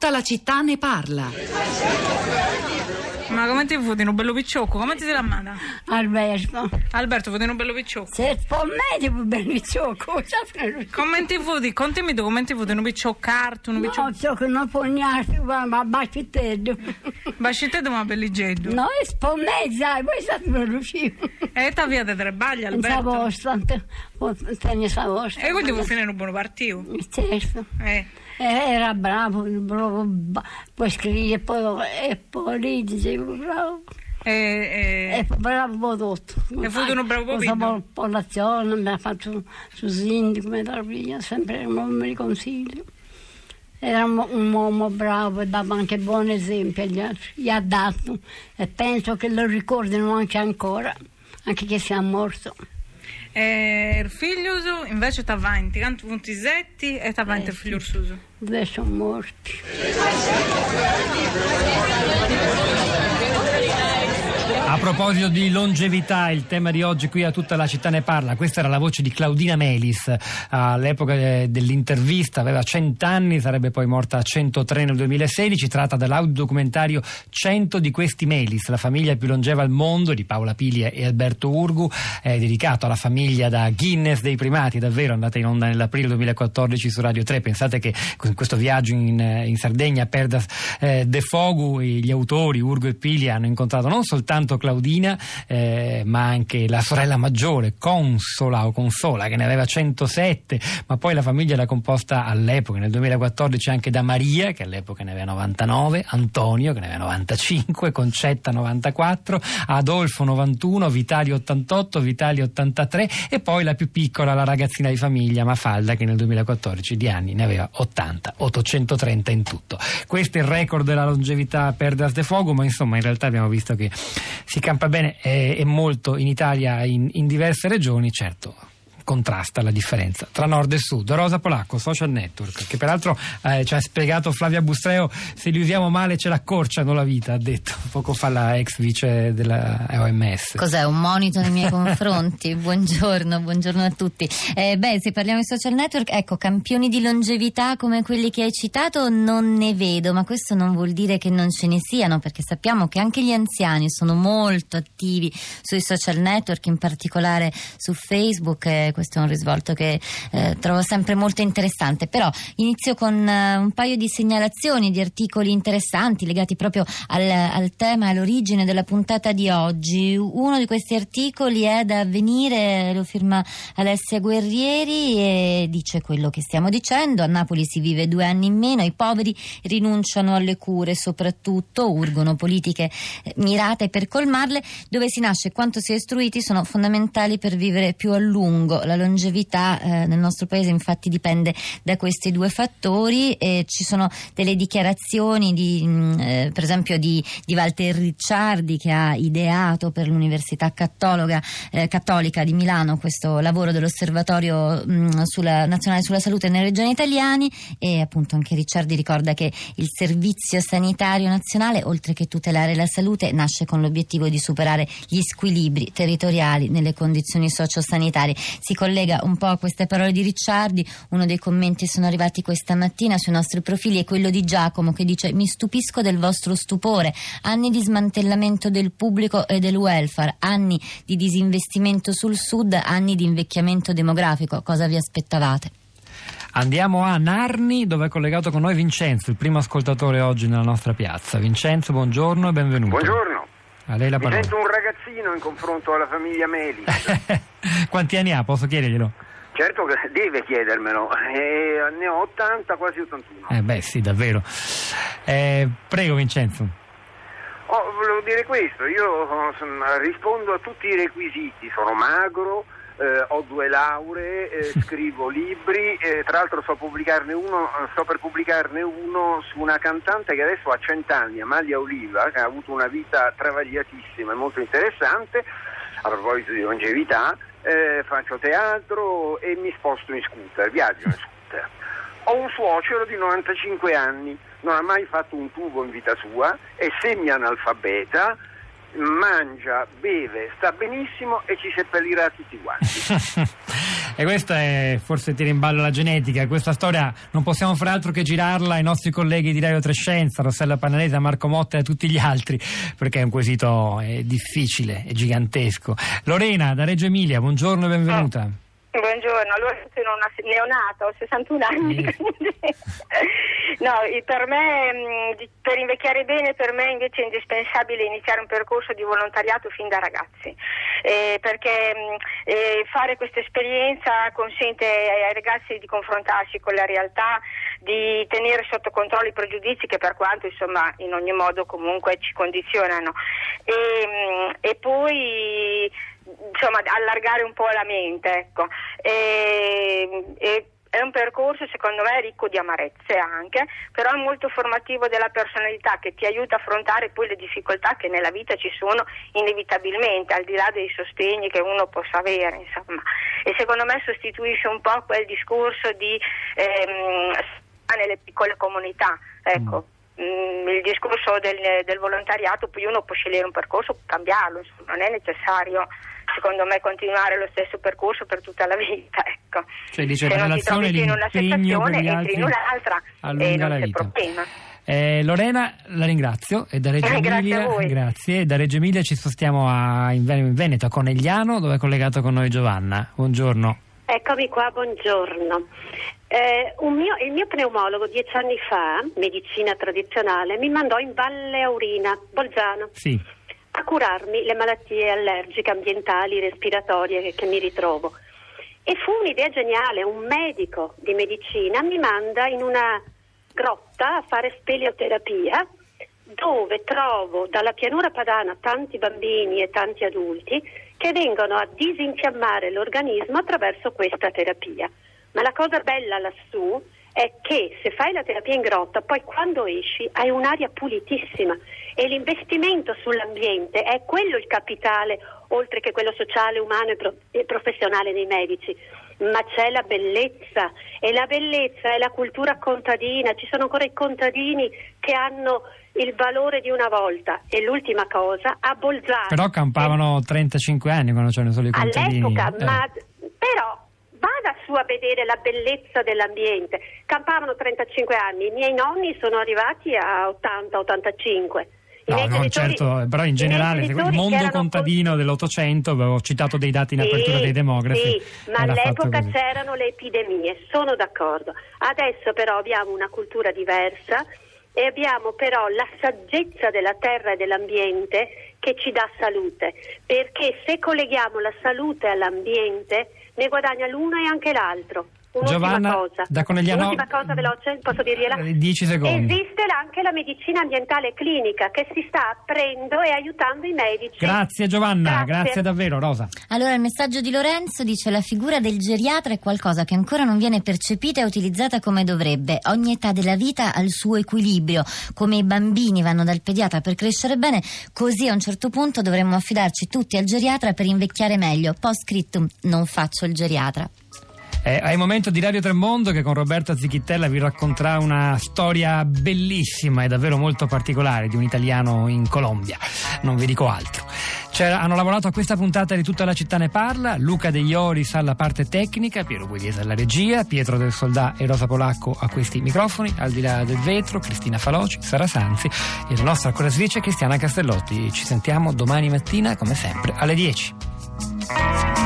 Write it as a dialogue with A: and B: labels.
A: Tutta la città ne parla.
B: Ma come ti vuoi un bello picciocco? Come ti si la manda?
C: Alberto.
B: Alberto, vuoi un bello picciocco?
C: Se può me un bel picciocco.
B: Come ti vuoi? Contami tu, come ti vuoi? Un piccioccarto, un
C: No,
B: picciocco...
C: so che non può neanche, ma baccettello.
B: Bascite ma belligeddo.
C: No, è può voi sapete non riuscivo.
B: E ta via te tre bagli,
C: Non sa
B: Alberto.
C: vostra, tenere sa vostra.
B: E quindi vuoi finire un buon partito?
C: Certo.
B: Eh.
C: Eh, Era bravo, bravo, poi scrive, poi, e poi dicevo bravo.
B: E, e...
C: E poi bravo tutto.
B: E fu uno bravo
C: Cosa
B: papino?
C: popolazione, mi ha fatto su sindaco, mi dà via, sempre non mi riconsiglio. Era un, un uomo bravo e dava anche buoni esempi agli altri, gli ha dato e penso che lo ricordino anche ancora, anche che sia morto.
B: E il figlio invece ti avanti, canto punti setti e ti avanti
C: Eh,
B: il figlio su.
C: Due sono morti.
D: Proposito di longevità, il tema di oggi qui a tutta la città ne parla. Questa era la voce di Claudina Melis. All'epoca eh, dell'intervista aveva 100 anni, sarebbe poi morta a 103 nel 2016. Tratta dall'audiodocumentario 100 di questi Melis, la famiglia più longeva al mondo di Paola Pili e Alberto Urgu, è dedicato alla famiglia da Guinness dei primati, davvero andata in onda nell'aprile 2014 su Radio 3. Pensate che con questo viaggio in, in Sardegna Perdas eh, de Fogu gli autori Urgo e Pili hanno incontrato non soltanto Claudina eh, ma anche la sorella maggiore Consola o Consola che ne aveva 107 ma poi la famiglia era composta all'epoca nel 2014 anche da Maria che all'epoca ne aveva 99 Antonio che ne aveva 95 Concetta 94 Adolfo 91 Vitali 88 Vitali 83 e poi la più piccola la ragazzina di famiglia Mafalda che nel 2014 di anni ne aveva 80 830 in tutto. Questo è il record della longevità per Das de Fogo ma insomma in realtà abbiamo visto che si campa bene e, e molto in Italia in, in diverse regioni certo contrasta la differenza tra nord e sud. Rosa Polacco, social network, che peraltro eh, ci ha spiegato Flavia Bustreo, se li usiamo male ce l'accorciano la vita, ha detto poco fa la ex vice della OMS.
E: Cos'è un monito nei miei confronti? buongiorno, buongiorno a tutti. Eh, beh, se parliamo di social network, ecco, campioni di longevità come quelli che hai citato non ne vedo, ma questo non vuol dire che non ce ne siano, perché sappiamo che anche gli anziani sono molto attivi sui social network, in particolare su Facebook. eh, questo è un risvolto che eh, trovo sempre molto interessante. Però inizio con eh, un paio di segnalazioni di articoli interessanti legati proprio al, al tema e all'origine della puntata di oggi. Uno di questi articoli è da avvenire, lo firma Alessia Guerrieri e dice quello che stiamo dicendo. A Napoli si vive due anni in meno, i poveri rinunciano alle cure, soprattutto urgono politiche eh, mirate per colmarle. Dove si nasce e quanto si è istruiti sono fondamentali per vivere più a lungo. La longevità eh, nel nostro paese infatti dipende da questi due fattori e ci sono delle dichiarazioni di, mh, eh, per esempio di, di Walter Ricciardi che ha ideato per l'Università Cattolica, eh, Cattolica di Milano questo lavoro dell'Osservatorio mh, sulla- nazionale sulla salute nelle regioni italiane e appunto anche Ricciardi ricorda che il Servizio Sanitario Nazionale oltre che tutelare la salute nasce con l'obiettivo di superare gli squilibri territoriali nelle condizioni sociosanitarie. Si collega un po' a queste parole di Ricciardi, uno dei commenti sono arrivati questa mattina sui nostri profili è quello di Giacomo che dice mi stupisco del vostro stupore, anni di smantellamento del pubblico e del welfare, anni di disinvestimento sul sud, anni di invecchiamento demografico, cosa vi aspettavate?
D: Andiamo a Narni dove è collegato con noi Vincenzo, il primo ascoltatore oggi nella nostra piazza. Vincenzo, buongiorno e benvenuto.
F: Buongiorno, Sento un ragazzino in confronto alla famiglia Melis.
D: Quanti anni ha? Posso chiederglielo?
F: certo che deve chiedermelo, eh, ne ho 80, quasi 81.
D: Eh beh sì, davvero. Eh, prego Vincenzo.
F: Oh, volevo dire questo, io son- rispondo a tutti i requisiti, sono magro, eh, ho due lauree, eh, scrivo libri, eh, tra l'altro so pubblicarne uno, sto per pubblicarne uno su una cantante che adesso ha 100 anni, Amalia Oliva, che ha avuto una vita travagliatissima e molto interessante, a proposito di longevità, eh, faccio teatro e mi sposto in scooter, viaggio in scooter. Ho un suocero di 95 anni, non ha mai fatto un tubo in vita sua, è semi-analfabeta, mangia, beve, sta benissimo e ci seppellirà tutti quanti.
D: E questa è forse tira in ballo la genetica. Questa storia non possiamo fare altro che girarla ai nostri colleghi di Radio Trescenza, Rossella Panarese, Marco Motta e a tutti gli altri, perché è un quesito eh, difficile e gigantesco. Lorena da Reggio Emilia, buongiorno e benvenuta.
A: Oh. Buongiorno, allora sono una neonata, ho 61 anni. no, per me, per invecchiare bene, per me invece è indispensabile iniziare un percorso di volontariato fin da ragazzi, eh, perché eh, fare questa esperienza consente ai ragazzi di confrontarsi con la realtà, di tenere sotto controllo i pregiudizi che per quanto insomma in ogni modo comunque ci condizionano e, e poi insomma, allargare un po' la mente. Ecco. E, e, è un percorso secondo me ricco di amarezze anche, però è molto formativo della personalità che ti aiuta a affrontare poi le difficoltà che nella vita ci sono inevitabilmente, al di là dei sostegni che uno possa avere. Insomma. E secondo me sostituisce un po' quel discorso di ehm, nelle piccole comunità. Ecco. Mm. Mm, il discorso del, del, volontariato, poi uno può scegliere un percorso, può cambiarlo, insomma, non è necessario secondo me continuare lo stesso percorso per tutta la vita. Ecco.
D: Cioè dice Se non ti trovi
A: in una situazione entri in un'altra e non c'è
D: vita.
A: problema.
D: Eh, Lorena, la ringrazio e da Reggio, Emilia, grazie, da Reggio Emilia ci spostiamo a, in Veneto, a Conegliano, dove è collegato con noi Giovanna. Buongiorno.
G: Eccomi qua, buongiorno. Eh, mio, il mio pneumologo dieci anni fa, medicina tradizionale, mi mandò in Valle Aurina, Bolzano.
D: Sì
G: a curarmi le malattie allergiche, ambientali, respiratorie che, che mi ritrovo. E fu un'idea geniale, un medico di medicina mi manda in una grotta a fare speleoterapia dove trovo dalla pianura padana tanti bambini e tanti adulti che vengono a disinfiammare l'organismo attraverso questa terapia. Ma la cosa bella lassù è che se fai la terapia in grotta, poi quando esci hai un'aria pulitissima e l'investimento sull'ambiente è quello il capitale, oltre che quello sociale, umano e, pro- e professionale dei medici. Ma c'è la bellezza e la bellezza è la cultura contadina, ci sono ancora i contadini che hanno il valore di una volta. E l'ultima cosa, a Bolzano.
D: Però campavano 35 anni quando c'erano solo i contadini.
G: All'epoca,
D: eh.
G: ma però su a vedere la bellezza dell'ambiente. Campavano 35 anni, i miei nonni sono arrivati a 80-85.
D: No, no, certo, però in generale, il mondo contadino con... dell'Ottocento, avevo citato dei dati in apertura
G: sì,
D: dei demografi.
G: Sì, ma all'epoca c'erano le epidemie, sono d'accordo. Adesso però abbiamo una cultura diversa e abbiamo però la saggezza della terra e dell'ambiente che ci dà salute, perché se colleghiamo la salute all'ambiente ne guadagna l'uno e anche l'altro. Un'ultima
D: Giovanna,
G: cosa.
D: da Conegliano,
G: Un'ultima cosa veloce, posso dirgliela?
D: 10 secondi.
G: Esiste anche la medicina ambientale clinica che si sta aprendo e aiutando i medici.
D: Grazie Giovanna,
G: grazie,
D: grazie davvero Rosa.
E: Allora il messaggio di Lorenzo dice la figura del geriatra è qualcosa che ancora non viene percepita e utilizzata come dovrebbe. Ogni età della vita ha il suo equilibrio. Come i bambini vanno dal pediatra per crescere bene, così a un certo punto dovremmo affidarci tutti al geriatra per invecchiare meglio. Post scriptum, non faccio il geriatra.
D: Eh, è il momento di Radio Tremondo che con Roberta Zichittella vi racconterà una storia bellissima e davvero molto particolare di un italiano in Colombia. Non vi dico altro. C'era, hanno lavorato a questa puntata di Tutta la città ne parla, Luca De Ioris alla parte tecnica, Piero Guidiese alla regia, Pietro del Soldà e Rosa Polacco a questi microfoni, al di là del vetro, Cristina Faloci, Sara Sanzi e la nostra correttrice Cristiana Castellotti. Ci sentiamo domani mattina come sempre alle 10.